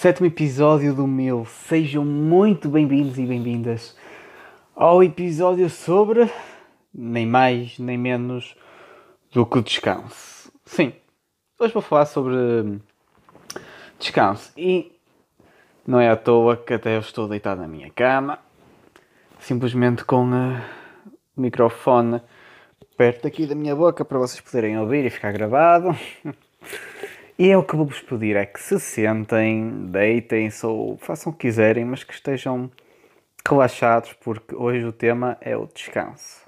Sétimo episódio do meu. Sejam muito bem-vindos e bem-vindas ao episódio sobre nem mais nem menos do que descanso. Sim, hoje vou falar sobre descanso e não é à toa que até eu estou deitado na minha cama, simplesmente com uh, o microfone perto aqui da minha boca para vocês poderem ouvir e ficar gravado. E é o que vou-vos pedir é que se sentem, deitem-se ou façam o que quiserem, mas que estejam relaxados, porque hoje o tema é o descanso.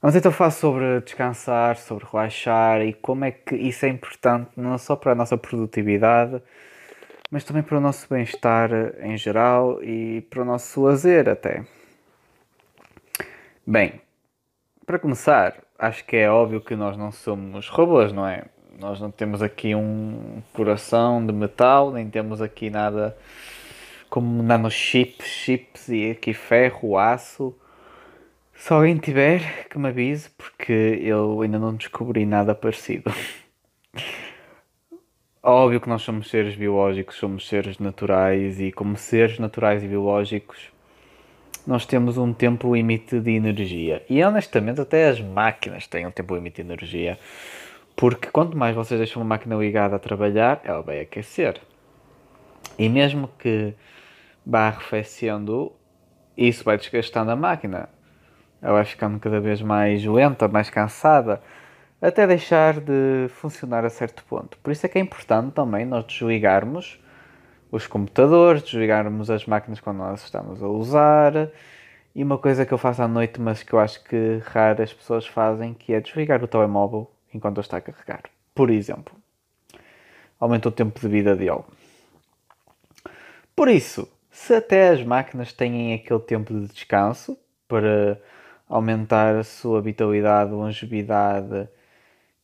Vamos então falar sobre descansar, sobre relaxar e como é que isso é importante não só para a nossa produtividade, mas também para o nosso bem-estar em geral e para o nosso lazer até. Bem, para começar, acho que é óbvio que nós não somos robôs, não é? Nós não temos aqui um coração de metal, nem temos aqui nada como nanochips, chips e aqui ferro, aço. Se alguém tiver, que me avise, porque eu ainda não descobri nada parecido. Óbvio que nós somos seres biológicos, somos seres naturais e, como seres naturais e biológicos, nós temos um tempo limite de energia. E honestamente, até as máquinas têm um tempo limite de energia. Porque quanto mais vocês deixam uma máquina ligada a trabalhar, ela vai aquecer. E mesmo que vá arrefecendo, isso vai desgastando a máquina. Ela vai ficando cada vez mais lenta, mais cansada, até deixar de funcionar a certo ponto. Por isso é que é importante também nós desligarmos os computadores, desligarmos as máquinas quando nós estamos a usar. E uma coisa que eu faço à noite, mas que eu acho que raras pessoas fazem, que é desligar o telemóvel enquanto está a carregar. Por exemplo, aumenta o tempo de vida dele. Por isso, se até as máquinas têm aquele tempo de descanso para aumentar a sua vitalidade, longevidade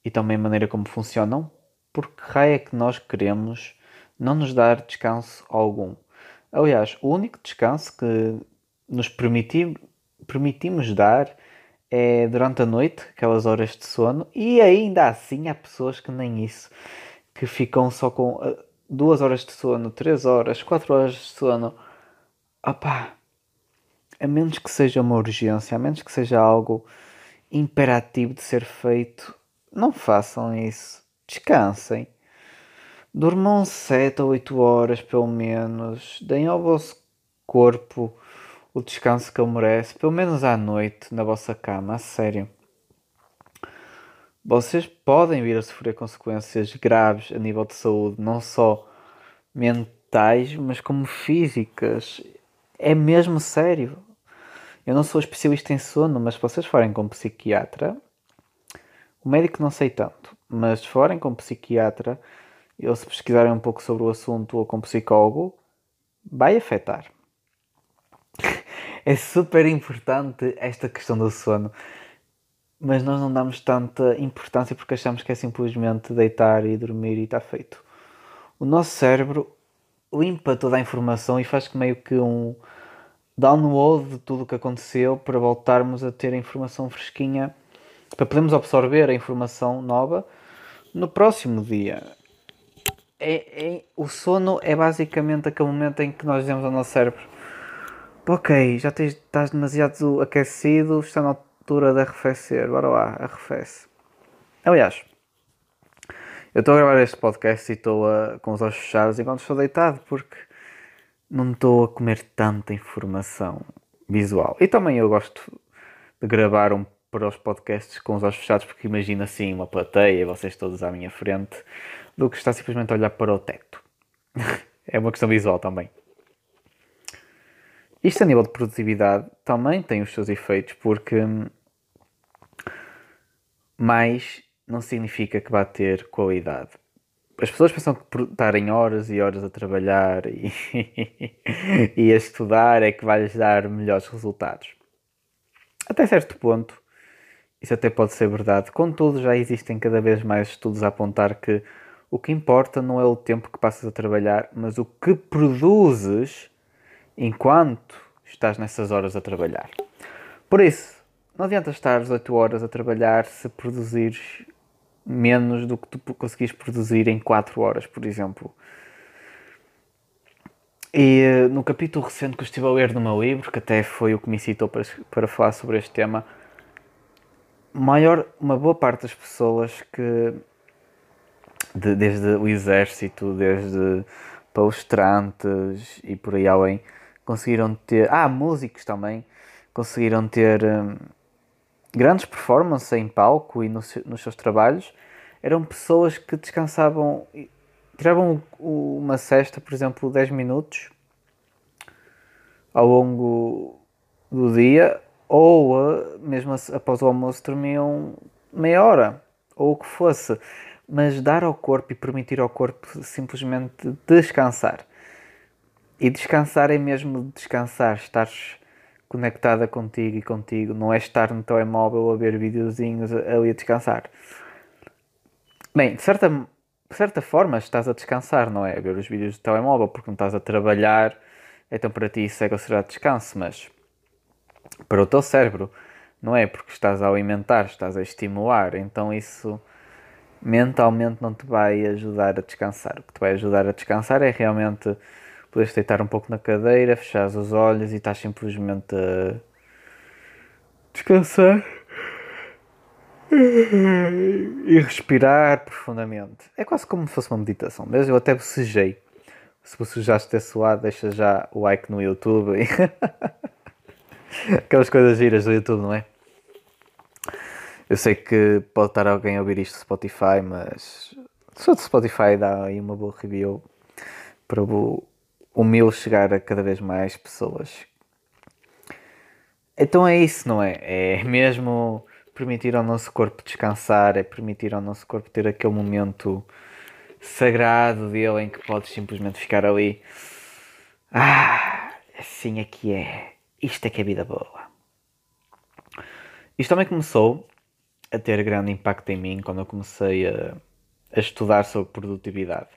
e também a maneira como funcionam, por que raio é que nós queremos não nos dar descanso algum? Aliás, o único descanso que nos permitir, permitimos dar é durante a noite, aquelas horas de sono, e ainda assim há pessoas que nem isso, que ficam só com uh, duas horas de sono, três horas, quatro horas de sono. Opá, a menos que seja uma urgência, a menos que seja algo imperativo de ser feito, não façam isso. Descansem. Dormam 7 ou 8 horas pelo menos. Deem ao vosso corpo o descanso que ele merece, pelo menos à noite, na vossa cama, a sério. Vocês podem vir a sofrer consequências graves a nível de saúde, não só mentais, mas como físicas. É mesmo sério. Eu não sou especialista em sono, mas se vocês forem com psiquiatra, o médico não sei tanto, mas se forem com psiquiatra, ou se pesquisarem um pouco sobre o assunto ou com psicólogo, vai afetar é super importante esta questão do sono, mas nós não damos tanta importância porque achamos que é simplesmente deitar e dormir e está feito. O nosso cérebro limpa toda a informação e faz meio que um download de tudo o que aconteceu para voltarmos a ter a informação fresquinha, para podermos absorver a informação nova no próximo dia. É, é, o sono é basicamente aquele momento em que nós dizemos ao nosso cérebro ok, já tens, estás demasiado aquecido, está na altura de arrefecer, bora lá, arrefece. Aliás, eu estou a gravar este podcast e estou com os olhos fechados enquanto estou deitado porque não estou a comer tanta informação visual. E também eu gosto de gravar um para os podcasts com os olhos fechados porque imagino assim uma plateia, vocês todos à minha frente, do que está simplesmente a olhar para o teto. é uma questão visual também. Isto a nível de produtividade também tem os seus efeitos, porque mais não significa que vá ter qualidade. As pessoas pensam que estarem horas e horas a trabalhar e, e a estudar é que vai lhes dar melhores resultados. Até certo ponto, isso até pode ser verdade. Contudo, já existem cada vez mais estudos a apontar que o que importa não é o tempo que passas a trabalhar, mas o que produzes enquanto estás nessas horas a trabalhar. Por isso, não adianta estar 8 horas a trabalhar se produzires menos do que tu conseguis produzir em 4 horas, por exemplo. E eh, no capítulo recente que eu estive a ler no meu livro, que até foi o que me incitou para, para falar sobre este tema, maior, uma boa parte das pessoas que, de, desde o exército, desde palestrantes e por aí além, conseguiram ter. Ah, músicos também, conseguiram ter hum, grandes performances em palco e no, nos seus trabalhos. Eram pessoas que descansavam tiravam uma cesta, por exemplo, 10 minutos ao longo do dia, ou uh, mesmo após o almoço dormiam meia hora, ou o que fosse. Mas dar ao corpo e permitir ao corpo simplesmente descansar. E descansar é mesmo descansar, estar conectada contigo e contigo, não é estar no telemóvel a ver videozinhos ali a descansar. Bem, de certa de certa forma estás a descansar, não é? A ver os vídeos do telemóvel porque não estás a trabalhar, então para ti isso é considerado descanso, mas para o teu cérebro não é porque estás a alimentar, estás a estimular, então isso mentalmente não te vai ajudar a descansar. O que te vai ajudar a descansar é realmente poderes deitar um pouco na cadeira, fechar os olhos e estás simplesmente a descansar e respirar profundamente. É quase como se fosse uma meditação. Mas eu até bocejei. Se bocejaste ter suado, deixa já o like no YouTube. Aquelas coisas giras do YouTube, não é? Eu sei que pode estar alguém a ouvir isto no Spotify, mas se do Spotify dá aí uma boa review para o, o meu chegar a cada vez mais pessoas. Então é isso, não é? É mesmo permitir ao nosso corpo descansar, é permitir ao nosso corpo ter aquele momento sagrado dele em que podes simplesmente ficar ali. Ah, assim é que é. Isto é que é vida boa. Isto também começou a ter grande impacto em mim quando eu comecei a, a estudar sobre produtividade.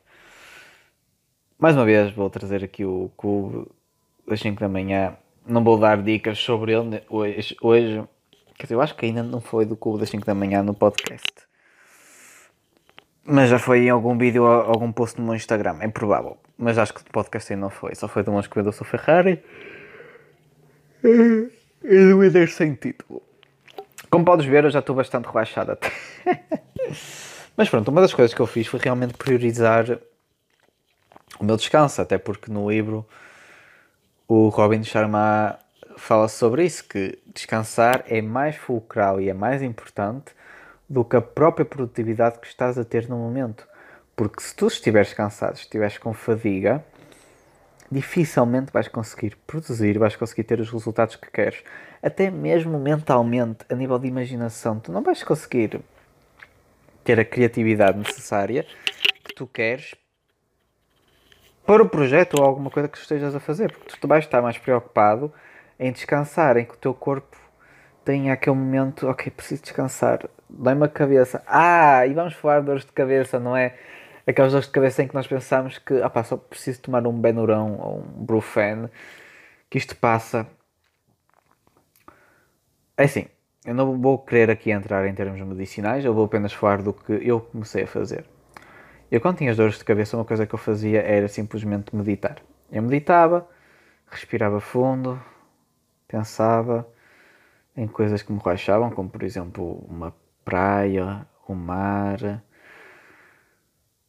Mais uma vez vou trazer aqui o clube das 5 da manhã. Não vou dar dicas sobre ele hoje, hoje Quer dizer, eu acho que ainda não foi do Clube das 5 da manhã no podcast. Mas já foi em algum vídeo, algum post no meu Instagram. É provável. Mas acho que o podcast ainda não foi. Só foi de umas corridas do Ferrari. E do líder sem título. Como podes ver, eu já estou bastante relaxado até. Mas pronto, uma das coisas que eu fiz foi realmente priorizar o meu descanso. Até porque no livro o Robin Sharma fala sobre isso, que descansar é mais fulcral e é mais importante do que a própria produtividade que estás a ter no momento. Porque se tu estiveres cansado, estiveres com fadiga, dificilmente vais conseguir produzir, vais conseguir ter os resultados que queres. Até mesmo mentalmente, a nível de imaginação, tu não vais conseguir ter a criatividade necessária que tu queres para o projeto ou alguma coisa que estejas a fazer, porque tu vais estar mais preocupado em descansar, em que o teu corpo tenha aquele momento, ok, preciso descansar, dói-me a cabeça. Ah, e vamos falar de dores de cabeça, não é? Aquelas dores de cabeça em que nós pensamos que, ah pá, só preciso tomar um Benurão ou um Brufen, que isto passa. É assim, eu não vou querer aqui entrar em termos medicinais, eu vou apenas falar do que eu comecei a fazer. Eu, quando tinha as dores de cabeça, uma coisa que eu fazia era simplesmente meditar. Eu meditava, respirava fundo, pensava em coisas que me relaxavam, como por exemplo uma praia, um mar,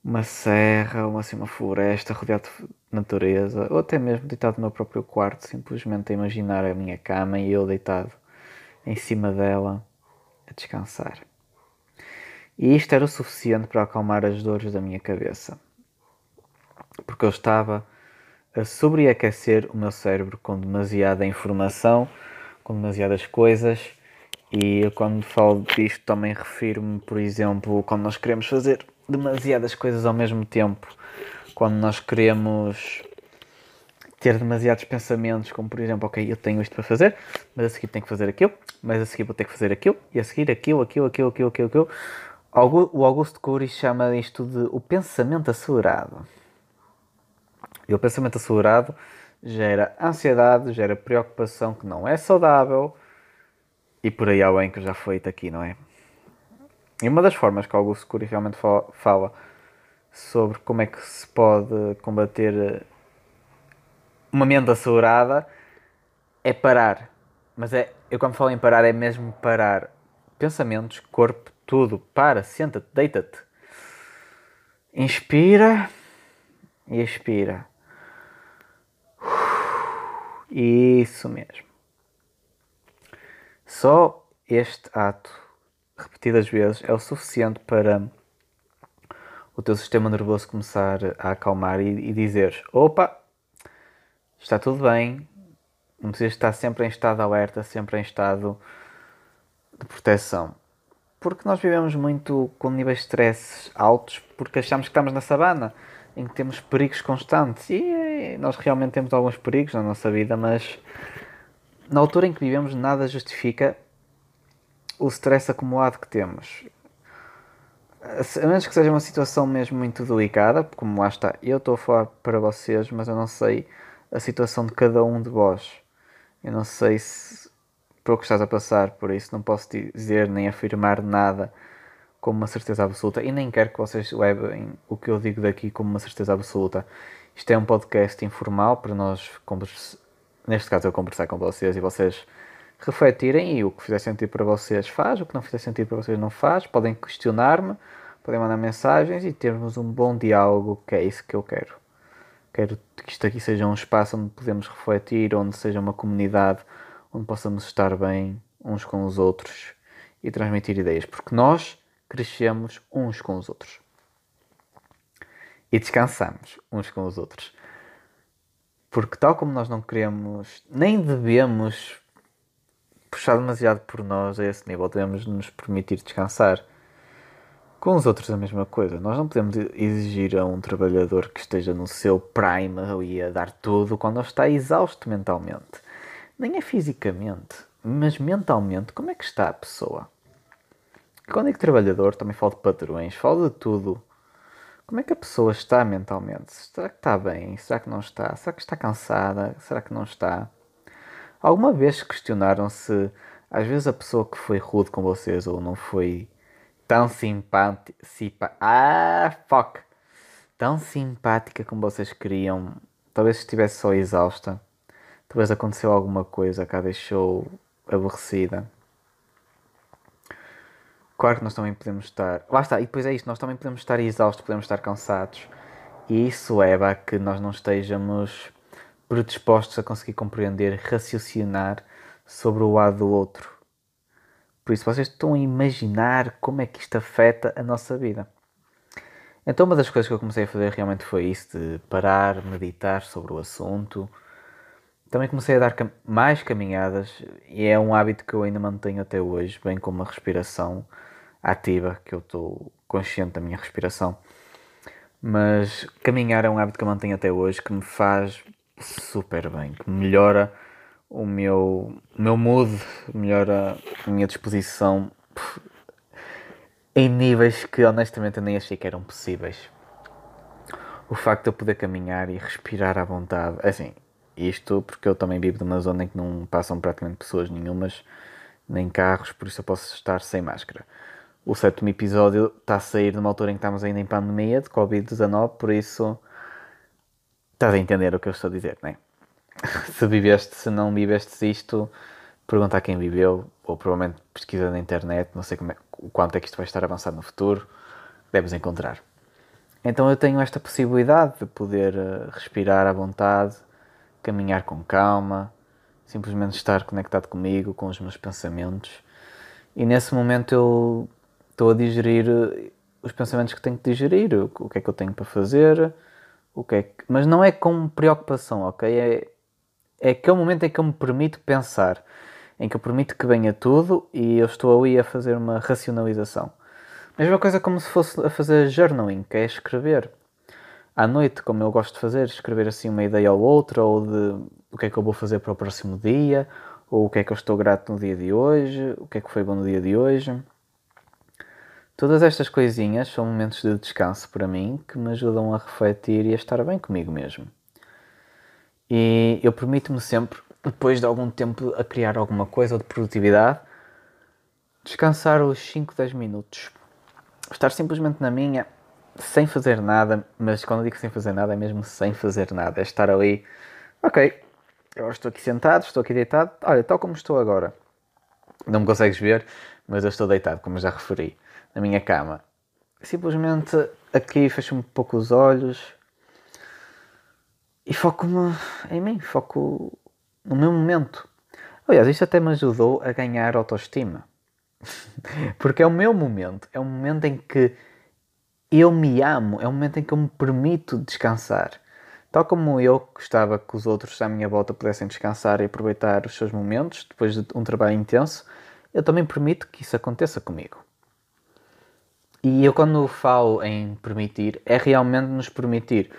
uma serra, uma, assim, uma floresta rodeada de natureza, ou até mesmo deitado no meu próprio quarto, simplesmente a imaginar a minha cama e eu deitado em cima dela a descansar. E isto era o suficiente para acalmar as dores da minha cabeça, porque eu estava a sobreaquecer o meu cérebro com demasiada informação, com demasiadas coisas. E quando falo disto também refiro-me, por exemplo, quando nós queremos fazer demasiadas coisas ao mesmo tempo, quando nós queremos ter demasiados pensamentos, como por exemplo, ok, eu tenho isto para fazer, mas a seguir tenho que fazer aquilo, mas a seguir vou ter que fazer aquilo, e a seguir aquilo, aquilo, aquilo, aquilo, aquilo, aquilo. O Augusto Cury chama isto de o pensamento acelerado. E o pensamento acelerado gera ansiedade, gera preocupação que não é saudável e por aí além que já foi aqui, não é? E uma das formas que Augusto Cury realmente fala sobre como é que se pode combater eh, uma mente acelerada é parar. Mas é, eu quando falo em parar é mesmo parar pensamentos, corpo, tudo. Para, senta-te, deita-te. Inspira e expira. Isso mesmo. Só este ato, repetidas vezes, é o suficiente para o teu sistema nervoso começar a acalmar e, e dizer: opa, está tudo bem, não precisas estar sempre em estado alerta, sempre em estado de proteção. Porque nós vivemos muito com níveis de stress altos porque achamos que estamos na sabana, em que temos perigos constantes. E nós realmente temos alguns perigos na nossa vida, mas na altura em que vivemos nada justifica o stress acumulado que temos. A menos que seja uma situação mesmo muito delicada, como lá está, eu estou a falar para vocês, mas eu não sei a situação de cada um de vós. Eu não sei se por o que estás a passar, por isso não posso dizer nem afirmar nada como uma certeza absoluta e nem quero que vocês levem o que eu digo daqui como uma certeza absoluta. Isto é um podcast informal para nós, neste caso, eu conversar com vocês e vocês refletirem e o que fizer sentido para vocês faz, o que não fizer sentido para vocês não faz. Podem questionar-me, podem mandar mensagens e termos um bom diálogo, que é isso que eu quero. Quero que isto aqui seja um espaço onde podemos refletir, onde seja uma comunidade, onde possamos estar bem uns com os outros e transmitir ideias, porque nós crescemos uns com os outros e descansamos uns com os outros. Porque, tal como nós não queremos, nem devemos puxar demasiado por nós a esse nível, devemos nos permitir descansar. Com os outros, a mesma coisa. Nós não podemos exigir a um trabalhador que esteja no seu prime e a dar tudo quando ele está exausto mentalmente. Nem é fisicamente, mas mentalmente. Como é que está a pessoa? Quando é que trabalhador, também falo de padrões, falo de tudo. Como é que a pessoa está mentalmente? Será que está bem? Será que não está? Será que está cansada? Será que não está? Alguma vez questionaram se às vezes a pessoa que foi rude com vocês ou não foi tão simpática. Ah, fuck! Tão simpática como vocês queriam. Talvez estivesse só exausta. Talvez aconteceu alguma coisa que a deixou aborrecida. Claro que nós também podemos estar. Lá está, e depois é isto, nós também podemos estar exaustos, podemos estar cansados. E isso leva a que nós não estejamos predispostos a conseguir compreender, raciocinar sobre o lado do outro. Por isso, vocês estão a imaginar como é que isto afeta a nossa vida. Então, uma das coisas que eu comecei a fazer realmente foi isso: de parar, meditar sobre o assunto. Também comecei a dar cam mais caminhadas e é um hábito que eu ainda mantenho até hoje, bem como a respiração ativa, que eu estou consciente da minha respiração. Mas caminhar é um hábito que eu mantenho até hoje, que me faz super bem, que melhora o meu, o meu mood, melhora a minha disposição em níveis que honestamente eu nem achei que eram possíveis. O facto de eu poder caminhar e respirar à vontade, assim, isto porque eu também vivo numa zona em que não passam praticamente pessoas nenhumas, nem carros, por isso eu posso estar sem máscara. O sétimo episódio está a sair numa altura em que estamos ainda em pandemia de Covid-19, por isso estás a entender o que eu estou a dizer, não é? se viveste, se não viveste isto, pergunta a quem viveu, ou provavelmente pesquisa na internet, não sei como é, o quanto é que isto vai estar avançado no futuro, deves encontrar. Então eu tenho esta possibilidade de poder eh, respirar à vontade, caminhar com calma, simplesmente estar conectado comigo, com os meus pensamentos. E nesse momento eu estou a digerir eh, os pensamentos que tenho que digerir, o que é que eu tenho para fazer, o que é que... mas não é com preocupação, ok? É, é aquele momento em que eu me permito pensar, em que eu permito que venha tudo e eu estou ali a fazer uma racionalização. Mesma coisa como se fosse a fazer journaling, que é escrever. À noite, como eu gosto de fazer, escrever assim uma ideia ou outra, ou de o que é que eu vou fazer para o próximo dia, ou o que é que eu estou grato no dia de hoje, o que é que foi bom no dia de hoje. Todas estas coisinhas são momentos de descanso para mim que me ajudam a refletir e a estar bem comigo mesmo. E eu permito-me sempre, depois de algum tempo a criar alguma coisa de produtividade, descansar os 5, 10 minutos. estar simplesmente na minha, sem fazer nada, mas quando digo sem fazer nada, é mesmo sem fazer nada. É estar ali, ok, eu estou aqui sentado, estou aqui deitado, olha, tal como estou agora. Não me consegues ver, mas eu estou deitado, como já referi, na minha cama. Simplesmente aqui fecho um pouco os olhos e foco-me em mim, foco no meu momento. Aliás, isto até me ajudou a ganhar autoestima. Porque é o meu momento, é o momento em que eu me amo, é o momento em que eu me permito descansar. Tal como eu gostava que os outros à minha volta pudessem descansar e aproveitar os seus momentos depois de um trabalho intenso, eu também permito que isso aconteça comigo. E eu, quando falo em permitir, é realmente nos permitir.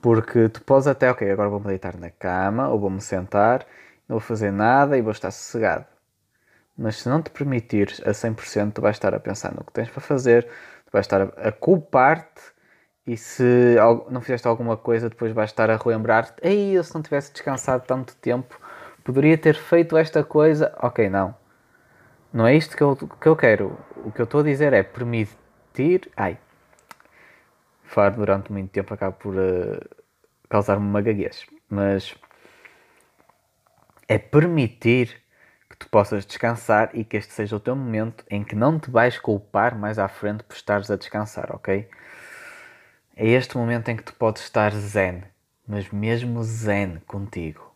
Porque tu podes até, ok, agora vou-me deitar na cama ou vou-me sentar, não vou fazer nada e vou estar sossegado. Mas se não te permitires a 100%, tu vais estar a pensar no que tens para fazer, vais estar a culpar-te e se não fizeste alguma coisa, depois vais estar a relembrar-te: Ei, eu se não tivesse descansado tanto tempo, poderia ter feito esta coisa. Ok, não. Não é isto que eu, que eu quero. O que eu estou a dizer é permitir. Ai. Falar durante muito tempo acaba por uh, causar-me uma gaguez. Mas é permitir tu possas descansar e que este seja o teu momento em que não te vais culpar mais à frente por estares a descansar, ok? É este momento em que tu podes estar zen, mas mesmo zen contigo.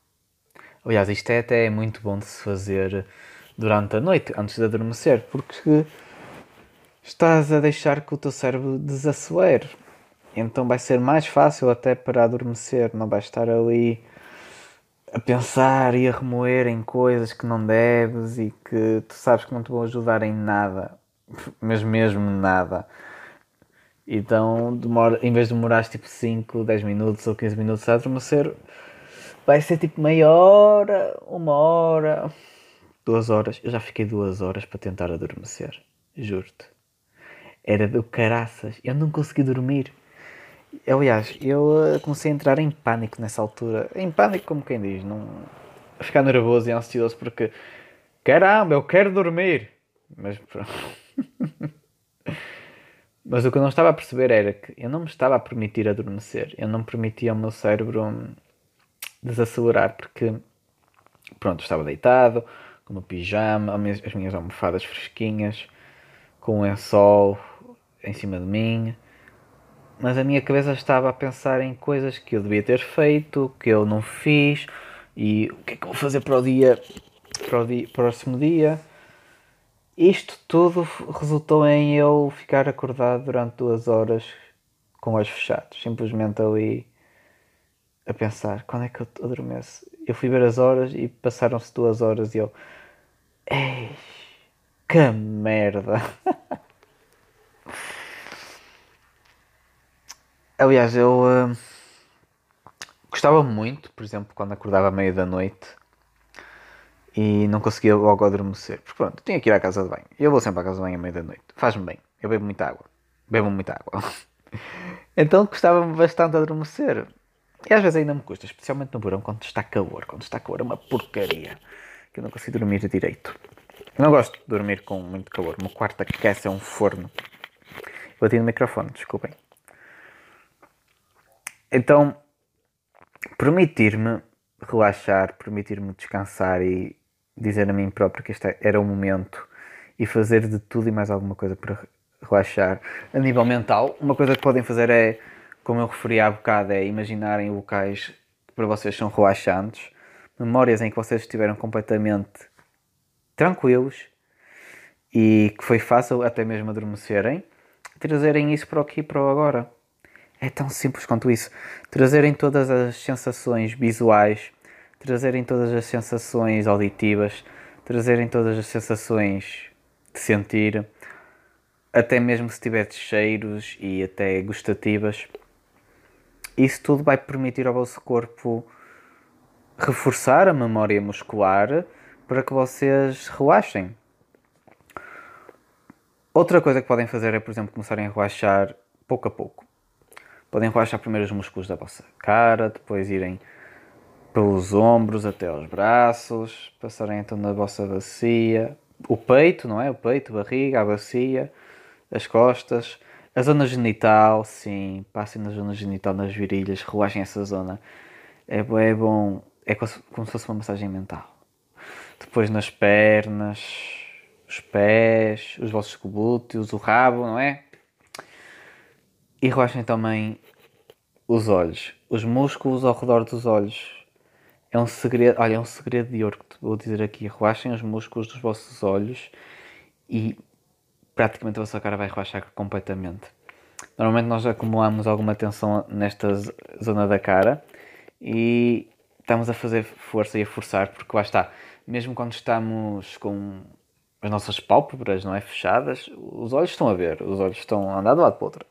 Aliás, isto é até muito bom de se fazer durante a noite, antes de adormecer, porque estás a deixar que o teu cérebro desacelere. Então vai ser mais fácil até para adormecer, não vais estar ali a pensar e a remoer em coisas que não deves e que tu sabes que não te vão ajudar em nada, mas mesmo nada. Então, demora, em vez de demorar tipo 5, 10 minutos ou 15 minutos a adormecer, vai ser tipo meia hora, uma hora, duas horas. Eu já fiquei duas horas para tentar adormecer, juro-te. Era do caraças, eu não consegui dormir. Aliás, eu eh, comecei a entrar em pânico nessa altura. Em pânico, como quem diz, não... a ficar nervoso e ansioso porque caramba, eu quero dormir. Mas pronto. Mas o que eu não estava a perceber era que eu não me estava a permitir adormecer. Eu não permitia ao meu cérebro hum, desacelerar porque, pronto, estava deitado, com o meu pijama, as minhas almofadas fresquinhas, com o lençol em cima de mim mas a minha cabeça estava a pensar em coisas que eu devia ter feito, que eu não fiz e o que é que eu vou fazer para o dia, para o dia, próximo dia. Isto tudo resultou em eu ficar acordado durante duas horas com olhos fechados, simplesmente ali a pensar quando é que eu adormeço. Eu fui ver as horas e passaram-se duas horas e eu, ei, que merda! Aliás, eu uh, gostava muito, por exemplo, quando acordava à meia da noite e não conseguia logo adormecer. Porque pronto, tinha que ir à casa de banho. Eu vou sempre à casa de banho à meia da noite. Faz-me bem. Eu bebo muita água. Bebo muita água. então gostava bastante de adormecer. E às vezes ainda me custa, especialmente no verão, quando está calor. Quando está calor é uma porcaria. Que eu não consigo dormir direito. Eu não gosto de dormir com muito calor. O meu quarto aquece é um forno. Bati no microfone, desculpem. Então, permitir-me relaxar, permitir-me descansar e dizer a mim próprio que este era o momento e fazer de tudo e mais alguma coisa para relaxar. A nível mental, uma coisa que podem fazer é, como eu referi há bocado, é imaginarem locais que para vocês são relaxantes, memórias em que vocês estiveram completamente tranquilos e que foi fácil até mesmo adormecerem, trazerem isso para o aqui e para o agora. É tão simples quanto isso. Trazerem todas as sensações visuais, trazerem todas as sensações auditivas, trazerem todas as sensações de sentir, até mesmo se tiver cheiros e até gustativas. Isso tudo vai permitir ao vosso corpo reforçar a memória muscular para que vocês relaxem. Outra coisa que podem fazer é, por exemplo, começarem a relaxar pouco a pouco. Podem relaxar primeiro os músculos da vossa cara, depois irem pelos ombros até aos braços, passarem então na vossa bacia, o peito, não é? O peito, barriga, a bacia, as costas, A zona genital, sim, passem na zona genital, nas virilhas, relaxem essa zona. É, é bom, é como se fosse uma massagem mental. Depois nas pernas, os pés, os vossos glúteos, o rabo, não é? E relaxem também os olhos, os músculos ao redor dos olhos. É um segredo, olha, é um segredo de ouro que vou dizer aqui. Relaxem os músculos dos vossos olhos e praticamente a vossa cara vai relaxar completamente. Normalmente nós acumulamos alguma tensão nesta zona da cara e estamos a fazer força e a forçar, porque lá está, mesmo quando estamos com as nossas pálpebras não é, fechadas, os olhos estão a ver, os olhos estão a andar de um lado para o outro.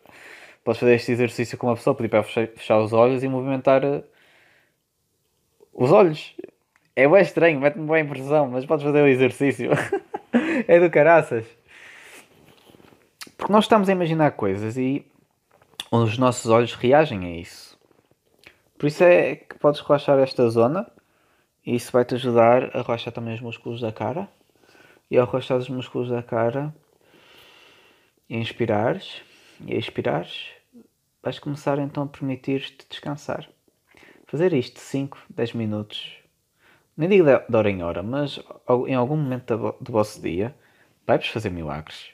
Podes fazer este exercício com uma pessoa, pedir para fechar, os olhos e movimentar eh, os olhos. É bem estranho, mete-me boa impressão, mas podes fazer o exercício. é do caraças. Porque nós estamos a imaginar coisas e os nossos olhos reagem a isso. Por isso é que podes relaxar esta zona e isso vai-te ajudar a relaxar também os músculos da cara. E ao relaxar os músculos da cara, inspirares e expirares, vais começar então a permitir-te descansar. Fazer isto 5, 10 minutos, nem digo de hora em hora, mas em algum momento do vosso dia, vai-vos fazer milagres.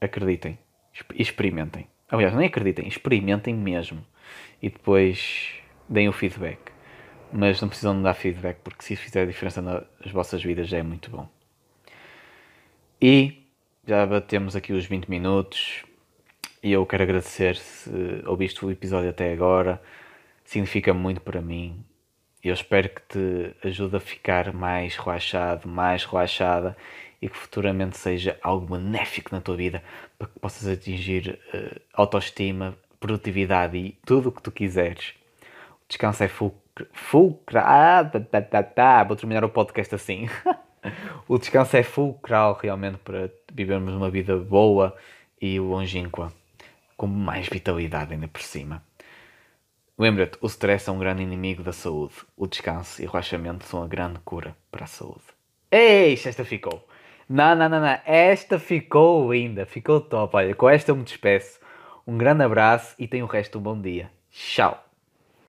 Acreditem experimentem. Aliás, nem acreditem, experimentem mesmo. E depois deem o feedback. Mas não precisam dar feedback, porque se fizer a diferença nas vossas vidas já é muito bom. E já batemos aqui os 20 minutos. E eu quero agradecer se ouviste o episódio até agora. Significa muito para mim. Eu espero que te ajude a ficar mais relaxado, mais relaxada e que futuramente seja algo benéfico na tua vida para que possas atingir uh, autoestima, produtividade e tudo o que tu quiseres. O descanso é fulcral. Fulcra, ah, vou terminar o podcast assim. o descanso é fulcral realmente para vivermos uma vida boa e longínqua, com mais vitalidade ainda por cima. Lembra-te, o stress é um grande inimigo da saúde. O descanso e o relaxamento são a grande cura para a saúde. Eixa, esta ficou! Não, não, não, não. Esta ficou linda, ficou top. Olha, com esta eu me despeço. Um grande abraço e tenho o resto um bom dia. Tchau.